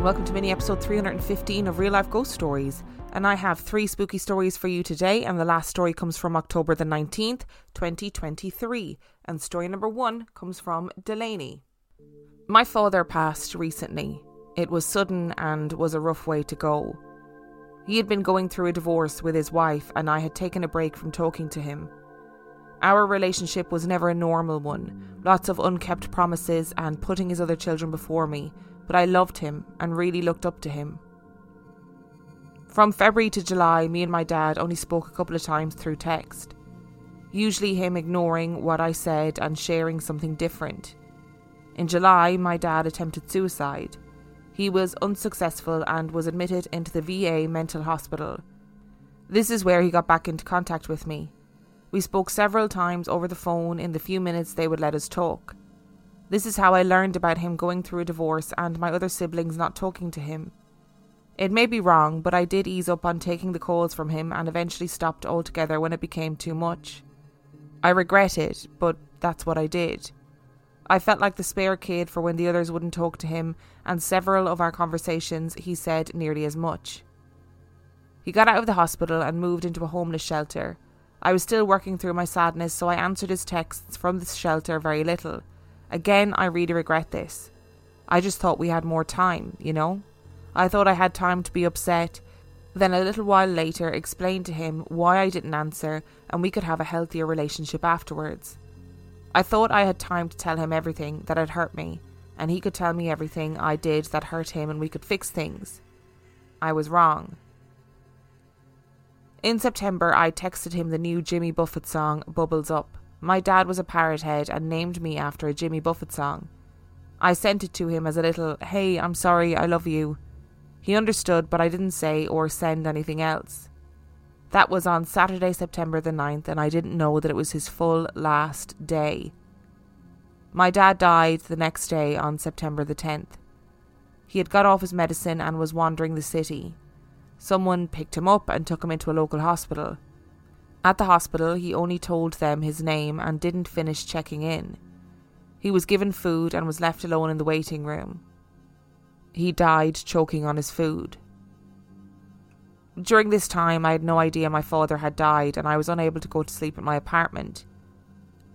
And welcome to mini episode 315 of Real Life Ghost Stories. And I have three spooky stories for you today, and the last story comes from October the 19th, 2023. And story number one comes from Delaney. My father passed recently. It was sudden and was a rough way to go. He had been going through a divorce with his wife, and I had taken a break from talking to him. Our relationship was never a normal one, lots of unkept promises and putting his other children before me, but I loved him and really looked up to him. From February to July, me and my dad only spoke a couple of times through text. Usually, him ignoring what I said and sharing something different. In July, my dad attempted suicide. He was unsuccessful and was admitted into the VA mental hospital. This is where he got back into contact with me. We spoke several times over the phone in the few minutes they would let us talk. This is how I learned about him going through a divorce and my other siblings not talking to him. It may be wrong, but I did ease up on taking the calls from him and eventually stopped altogether when it became too much. I regret it, but that's what I did. I felt like the spare kid for when the others wouldn't talk to him, and several of our conversations he said nearly as much. He got out of the hospital and moved into a homeless shelter. I was still working through my sadness, so I answered his texts from the shelter very little. Again, I really regret this. I just thought we had more time, you know? I thought I had time to be upset, then a little while later explain to him why I didn't answer and we could have a healthier relationship afterwards. I thought I had time to tell him everything that had hurt me, and he could tell me everything I did that hurt him and we could fix things. I was wrong. In September, I texted him the new Jimmy Buffett song, Bubbles Up. My dad was a parrot head and named me after a Jimmy Buffett song. I sent it to him as a little, hey, I'm sorry, I love you. He understood, but I didn't say or send anything else. That was on Saturday, September the 9th, and I didn't know that it was his full last day. My dad died the next day on September the 10th. He had got off his medicine and was wandering the city. Someone picked him up and took him into a local hospital. At the hospital, he only told them his name and didn't finish checking in. He was given food and was left alone in the waiting room. He died choking on his food. During this time, I had no idea my father had died and I was unable to go to sleep at my apartment.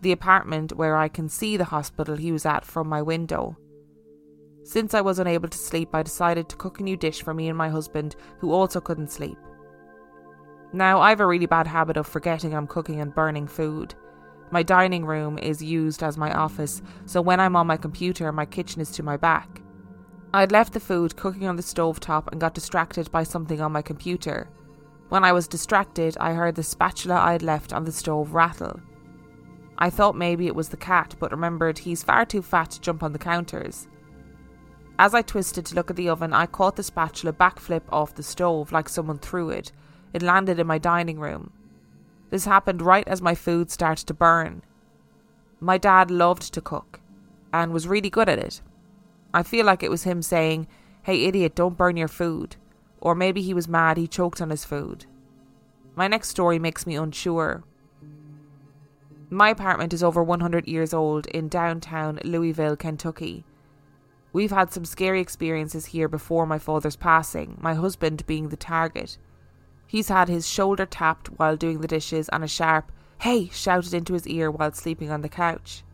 The apartment where I can see the hospital he was at from my window. Since I was unable to sleep, I decided to cook a new dish for me and my husband, who also couldn't sleep. Now, I have a really bad habit of forgetting I'm cooking and burning food. My dining room is used as my office, so when I'm on my computer, my kitchen is to my back. I had left the food cooking on the stove top and got distracted by something on my computer. When I was distracted, I heard the spatula I had left on the stove rattle. I thought maybe it was the cat, but remembered he's far too fat to jump on the counters. As I twisted to look at the oven, I caught the spatula backflip off the stove like someone threw it, it landed in my dining room. This happened right as my food started to burn. My dad loved to cook and was really good at it. I feel like it was him saying, Hey idiot, don't burn your food. Or maybe he was mad he choked on his food. My next story makes me unsure. My apartment is over 100 years old in downtown Louisville, Kentucky. We've had some scary experiences here before my father's passing, my husband being the target. He's had his shoulder tapped while doing the dishes and a sharp, hey, shouted into his ear while sleeping on the couch.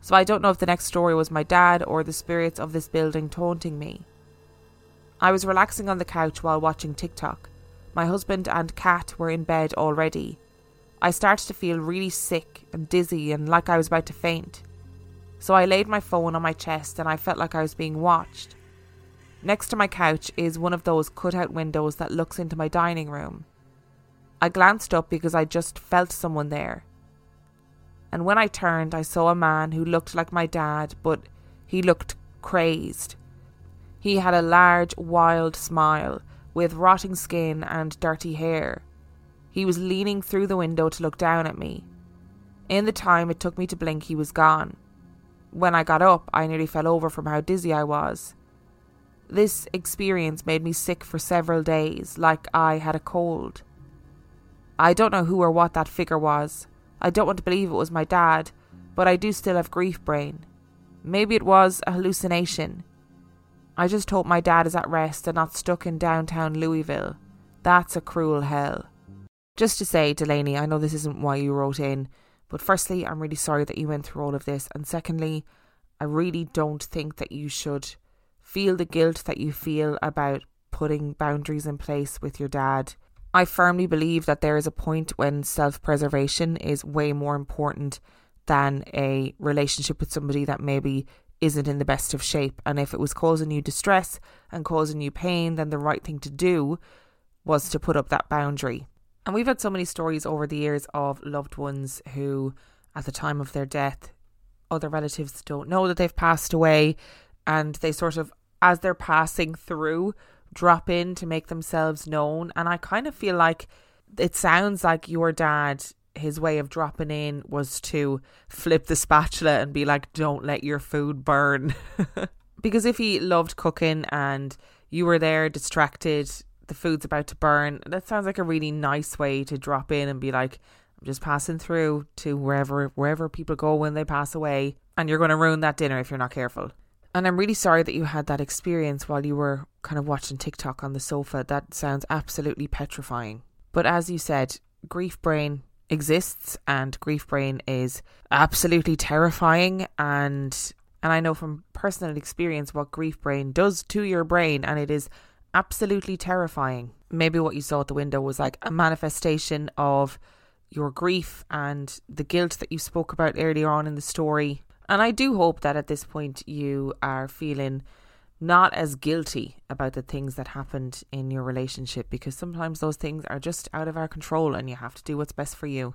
So I don't know if the next story was my dad or the spirits of this building taunting me. I was relaxing on the couch while watching TikTok. My husband and cat were in bed already. I started to feel really sick and dizzy and like I was about to faint. So I laid my phone on my chest and I felt like I was being watched. Next to my couch is one of those cutout windows that looks into my dining room. I glanced up because I just felt someone there. And when I turned, I saw a man who looked like my dad, but he looked crazed. He had a large, wild smile, with rotting skin and dirty hair. He was leaning through the window to look down at me. In the time it took me to blink, he was gone. When I got up, I nearly fell over from how dizzy I was. This experience made me sick for several days, like I had a cold. I don't know who or what that figure was. I don't want to believe it was my dad, but I do still have grief brain. Maybe it was a hallucination. I just hope my dad is at rest and not stuck in downtown Louisville. That's a cruel hell. Just to say, Delaney, I know this isn't why you wrote in, but firstly, I'm really sorry that you went through all of this, and secondly, I really don't think that you should feel the guilt that you feel about putting boundaries in place with your dad. I firmly believe that there is a point when self preservation is way more important than a relationship with somebody that maybe isn't in the best of shape. And if it was causing you distress and causing you pain, then the right thing to do was to put up that boundary. And we've had so many stories over the years of loved ones who, at the time of their death, other relatives don't know that they've passed away and they sort of as they're passing through drop in to make themselves known. And I kind of feel like it sounds like your dad, his way of dropping in was to flip the spatula and be like, don't let your food burn. because if he loved cooking and you were there distracted, the food's about to burn, that sounds like a really nice way to drop in and be like, I'm just passing through to wherever wherever people go when they pass away and you're going to ruin that dinner if you're not careful. And I'm really sorry that you had that experience while you were kind of watching TikTok on the sofa. That sounds absolutely petrifying. But as you said, grief brain exists and grief brain is absolutely terrifying and and I know from personal experience what grief brain does to your brain and it is absolutely terrifying. Maybe what you saw at the window was like a manifestation of your grief and the guilt that you spoke about earlier on in the story and I do hope that at this point you are feeling not as guilty about the things that happened in your relationship because sometimes those things are just out of our control and you have to do what's best for you.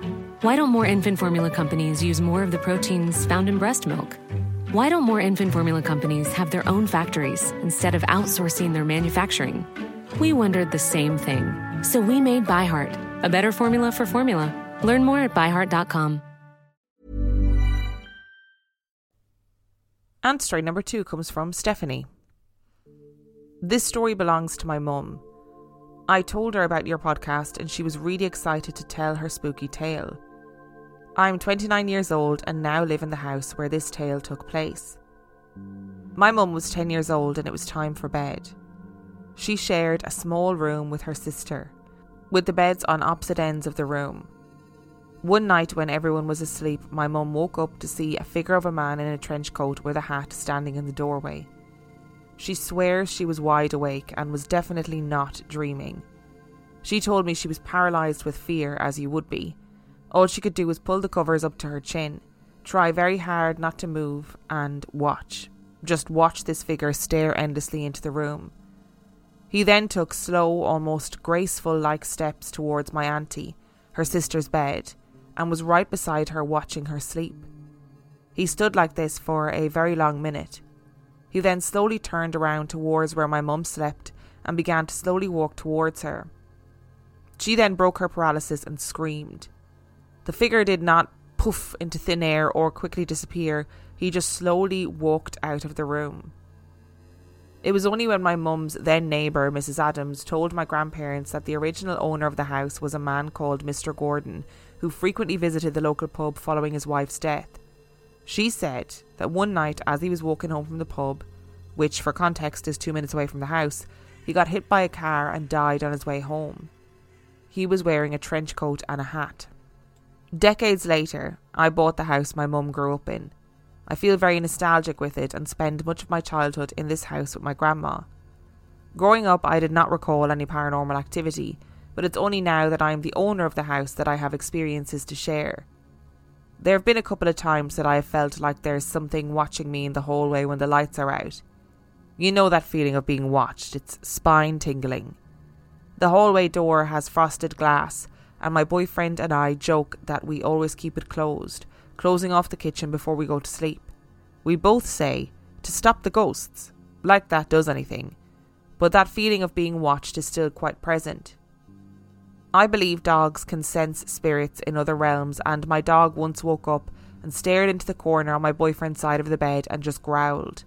Why don't more infant formula companies use more of the proteins found in breast milk? Why don't more infant formula companies have their own factories instead of outsourcing their manufacturing? We wondered the same thing. So we made ByHeart, a better formula for formula. Learn more at byheart.com. And story number two comes from Stephanie. This story belongs to my mum. I told her about your podcast and she was really excited to tell her spooky tale. I'm 29 years old and now live in the house where this tale took place. My mum was 10 years old and it was time for bed. She shared a small room with her sister, with the beds on opposite ends of the room. One night when everyone was asleep, my mum woke up to see a figure of a man in a trench coat with a hat standing in the doorway. She swears she was wide awake and was definitely not dreaming. She told me she was paralysed with fear, as you would be, all she could do was pull the covers up to her chin, try very hard not to move, and watch. Just watch this figure stare endlessly into the room. He then took slow, almost graceful like steps towards my auntie, her sister's bed, and was right beside her watching her sleep. He stood like this for a very long minute. He then slowly turned around towards where my mum slept and began to slowly walk towards her. She then broke her paralysis and screamed. The figure did not poof into thin air or quickly disappear, he just slowly walked out of the room. It was only when my mum's then neighbour, Mrs. Adams, told my grandparents that the original owner of the house was a man called Mr. Gordon, who frequently visited the local pub following his wife's death. She said that one night, as he was walking home from the pub, which for context is two minutes away from the house, he got hit by a car and died on his way home. He was wearing a trench coat and a hat. Decades later, I bought the house my mum grew up in. I feel very nostalgic with it and spend much of my childhood in this house with my grandma. Growing up, I did not recall any paranormal activity, but it's only now that I am the owner of the house that I have experiences to share. There have been a couple of times that I have felt like there's something watching me in the hallway when the lights are out. You know that feeling of being watched, it's spine tingling. The hallway door has frosted glass, and my boyfriend and I joke that we always keep it closed closing off the kitchen before we go to sleep. We both say to stop the ghosts, like that does anything, but that feeling of being watched is still quite present. I believe dogs can sense spirits in other realms, and my dog once woke up and stared into the corner on my boyfriend's side of the bed and just growled.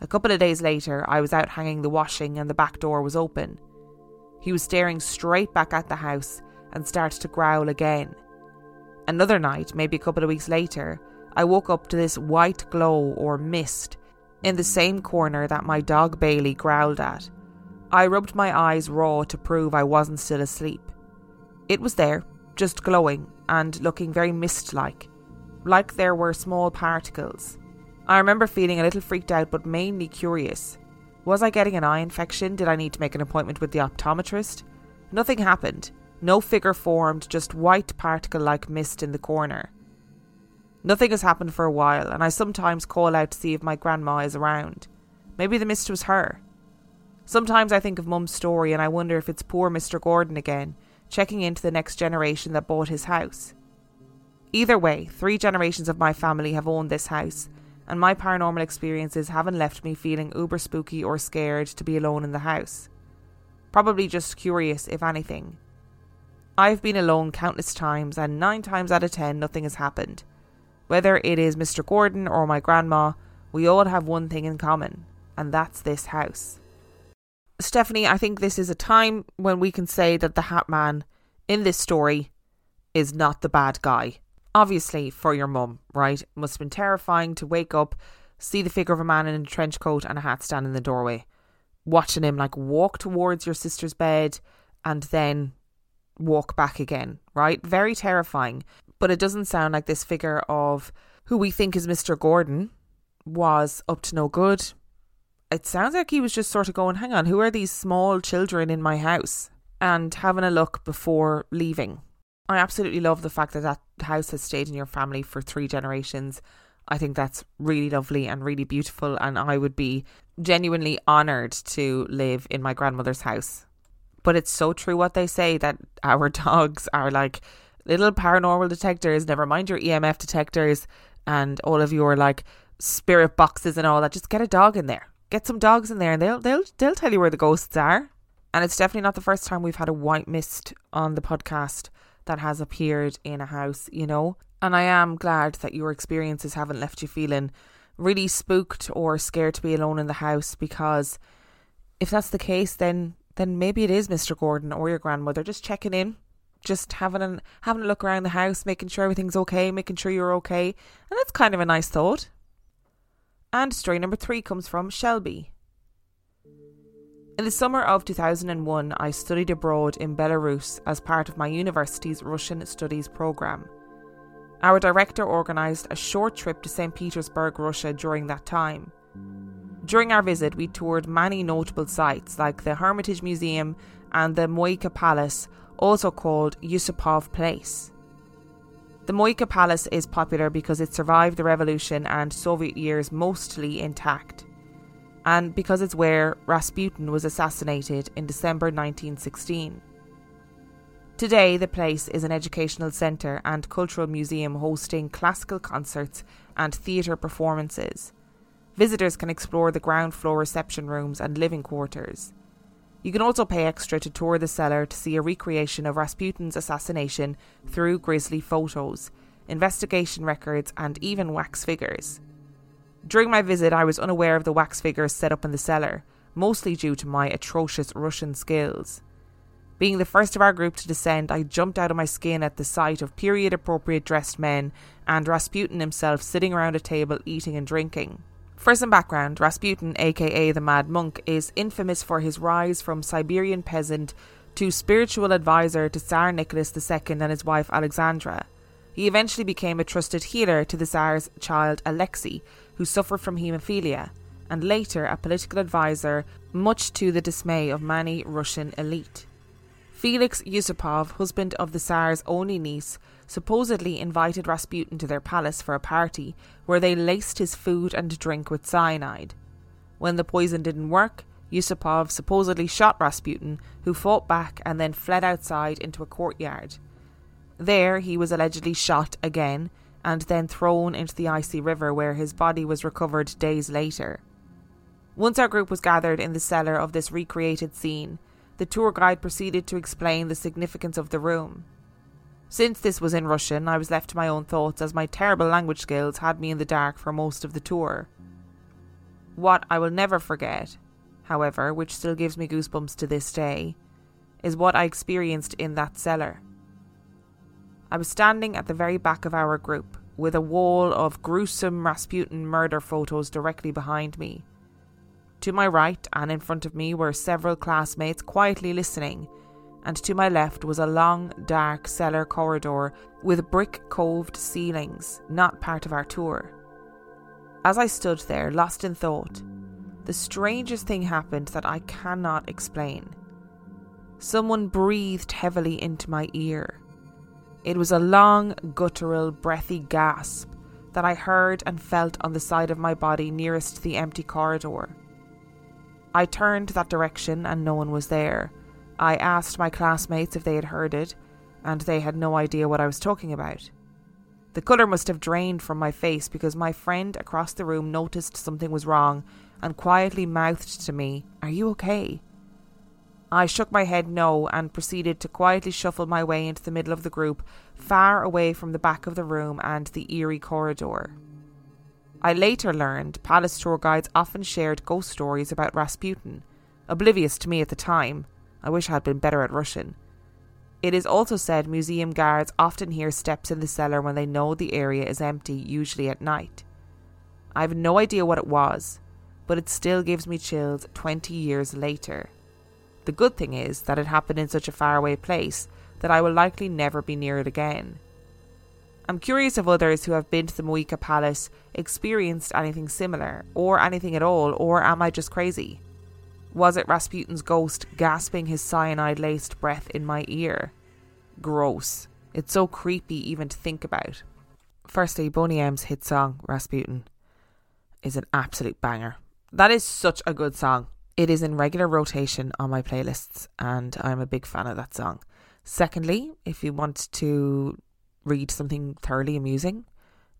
A couple of days later, I was out hanging the washing and the back door was open. He was staring straight back at the house and started to growl again. Another night, maybe a couple of weeks later, I woke up to this white glow or mist in the same corner that my dog Bailey growled at. I rubbed my eyes raw to prove I wasn't still asleep. It was there, just glowing and looking very mist like, like there were small particles. I remember feeling a little freaked out but mainly curious. Was I getting an eye infection? Did I need to make an appointment with the optometrist? Nothing happened. No figure formed, just white particle like mist in the corner. Nothing has happened for a while, and I sometimes call out to see if my grandma is around. Maybe the mist was her. Sometimes I think of Mum's story and I wonder if it's poor Mr. Gordon again, checking into the next generation that bought his house. Either way, three generations of my family have owned this house, and my paranormal experiences haven't left me feeling uber spooky or scared to be alone in the house. Probably just curious, if anything. I've been alone countless times, and nine times out of ten, nothing has happened. Whether it is Mr. Gordon or my grandma, we all have one thing in common, and that's this house. Stephanie, I think this is a time when we can say that the Hat Man in this story is not the bad guy. Obviously, for your mum, right? It must have been terrifying to wake up, see the figure of a man in a trench coat and a hat stand in the doorway, watching him like walk towards your sister's bed and then walk back again, right? Very terrifying. But it doesn't sound like this figure of who we think is Mr. Gordon was up to no good. It sounds like he was just sort of going, hang on, who are these small children in my house? And having a look before leaving. I absolutely love the fact that that house has stayed in your family for three generations. I think that's really lovely and really beautiful, and I would be genuinely honoured to live in my grandmother's house. But it's so true what they say that our dogs are like little paranormal detectors, never mind your EMF detectors and all of your like spirit boxes and all that. Just get a dog in there. Get some dogs in there and they'll they'll they'll tell you where the ghosts are. And it's definitely not the first time we've had a white mist on the podcast that has appeared in a house, you know. And I am glad that your experiences haven't left you feeling really spooked or scared to be alone in the house because if that's the case then then maybe it is Mr. Gordon or your grandmother just checking in, just having an having a look around the house, making sure everything's okay, making sure you're okay, and that's kind of a nice thought. And story number three comes from Shelby. In the summer of 2001, I studied abroad in Belarus as part of my university's Russian Studies program. Our director organised a short trip to St. Petersburg, Russia during that time. During our visit, we toured many notable sites like the Hermitage Museum and the Moika Palace, also called Yusupov Palace. The Moika Palace is popular because it survived the revolution and Soviet years mostly intact, and because it's where Rasputin was assassinated in December 1916. Today, the place is an educational centre and cultural museum hosting classical concerts and theatre performances Visitors can explore the ground floor reception rooms and living quarters. You can also pay extra to tour the cellar to see a recreation of Rasputin's assassination through grisly photos, investigation records, and even wax figures. During my visit, I was unaware of the wax figures set up in the cellar, mostly due to my atrocious Russian skills. Being the first of our group to descend, I jumped out of my skin at the sight of period appropriate dressed men and Rasputin himself sitting around a table eating and drinking. For some background, Rasputin, aka the Mad Monk, is infamous for his rise from Siberian peasant to spiritual advisor to Tsar Nicholas II and his wife Alexandra. He eventually became a trusted healer to the Tsar's child Alexei, who suffered from haemophilia, and later a political advisor, much to the dismay of many Russian elite. Felix Yusupov, husband of the Tsar's only niece, supposedly invited Rasputin to their palace for a party where they laced his food and drink with cyanide. When the poison didn't work, Yusupov supposedly shot Rasputin, who fought back and then fled outside into a courtyard. There, he was allegedly shot again and then thrown into the icy river where his body was recovered days later. Once our group was gathered in the cellar of this recreated scene, the tour guide proceeded to explain the significance of the room. Since this was in Russian, I was left to my own thoughts as my terrible language skills had me in the dark for most of the tour. What I will never forget, however, which still gives me goosebumps to this day, is what I experienced in that cellar. I was standing at the very back of our group, with a wall of gruesome Rasputin murder photos directly behind me. To my right and in front of me were several classmates quietly listening, and to my left was a long, dark cellar corridor with brick coved ceilings, not part of our tour. As I stood there, lost in thought, the strangest thing happened that I cannot explain. Someone breathed heavily into my ear. It was a long, guttural, breathy gasp that I heard and felt on the side of my body nearest the empty corridor. I turned that direction and no one was there. I asked my classmates if they had heard it, and they had no idea what I was talking about. The colour must have drained from my face because my friend across the room noticed something was wrong and quietly mouthed to me, Are you okay? I shook my head no and proceeded to quietly shuffle my way into the middle of the group, far away from the back of the room and the eerie corridor. I later learned palace tour guides often shared ghost stories about Rasputin, oblivious to me at the time. I wish I had been better at Russian. It is also said museum guards often hear steps in the cellar when they know the area is empty, usually at night. I have no idea what it was, but it still gives me chills 20 years later. The good thing is that it happened in such a faraway place that I will likely never be near it again. I'm curious if others who have been to the Moika Palace experienced anything similar, or anything at all, or am I just crazy? Was it Rasputin's ghost gasping his cyanide laced breath in my ear? Gross. It's so creepy even to think about. Firstly, Boney M's hit song, Rasputin, is an absolute banger. That is such a good song. It is in regular rotation on my playlists, and I'm a big fan of that song. Secondly, if you want to read something thoroughly amusing,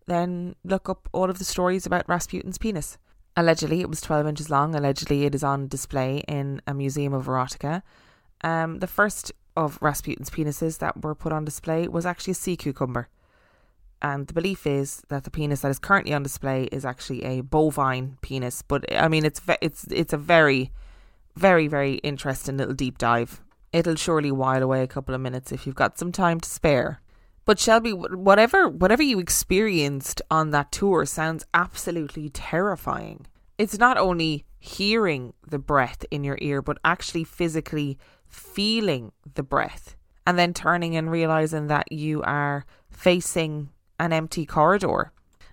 then look up all of the stories about Rasputin's penis. Allegedly, it was 12 inches long. Allegedly, it is on display in a museum of erotica. Um, the first of Rasputin's penises that were put on display was actually a sea cucumber. And the belief is that the penis that is currently on display is actually a bovine penis. But I mean, it's ve- it's it's a very, very very interesting little deep dive. It'll surely while away a couple of minutes if you've got some time to spare. But Shelby, whatever whatever you experienced on that tour sounds absolutely terrifying. It's not only hearing the breath in your ear, but actually physically feeling the breath, and then turning and realizing that you are facing an empty corridor.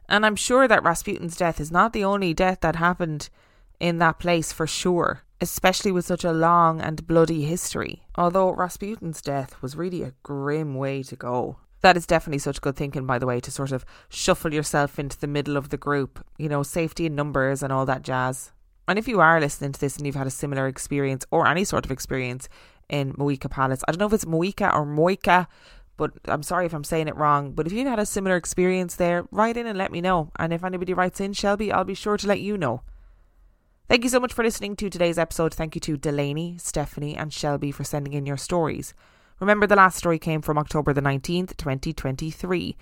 And I'm sure that Rasputin's death is not the only death that happened in that place for sure, especially with such a long and bloody history. Although Rasputin's death was really a grim way to go that is definitely such good thinking, by the way, to sort of shuffle yourself into the middle of the group, you know, safety in numbers and all that jazz. And if you are listening to this and you've had a similar experience or any sort of experience in Moika Palace, I don't know if it's Moika or Moika, but I'm sorry if I'm saying it wrong. But if you've had a similar experience there, write in and let me know. And if anybody writes in, Shelby, I'll be sure to let you know. Thank you so much for listening to today's episode. Thank you to Delaney, Stephanie, and Shelby for sending in your stories. Remember, the last story came from October the 19th, 2023.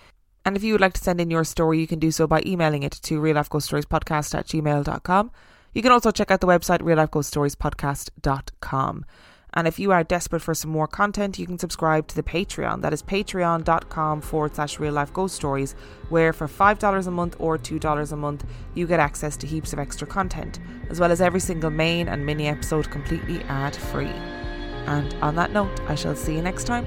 And if you would like to send in your story, you can do so by emailing it to reallifeghoststoriespodcast at gmail.com. You can also check out the website reallifeghoststoriespodcast.com. And if you are desperate for some more content, you can subscribe to the Patreon. That is patreon.com forward slash real life ghost stories, where for $5 a month or $2 a month, you get access to heaps of extra content, as well as every single main and mini episode completely ad free. And on that note, I shall see you next time.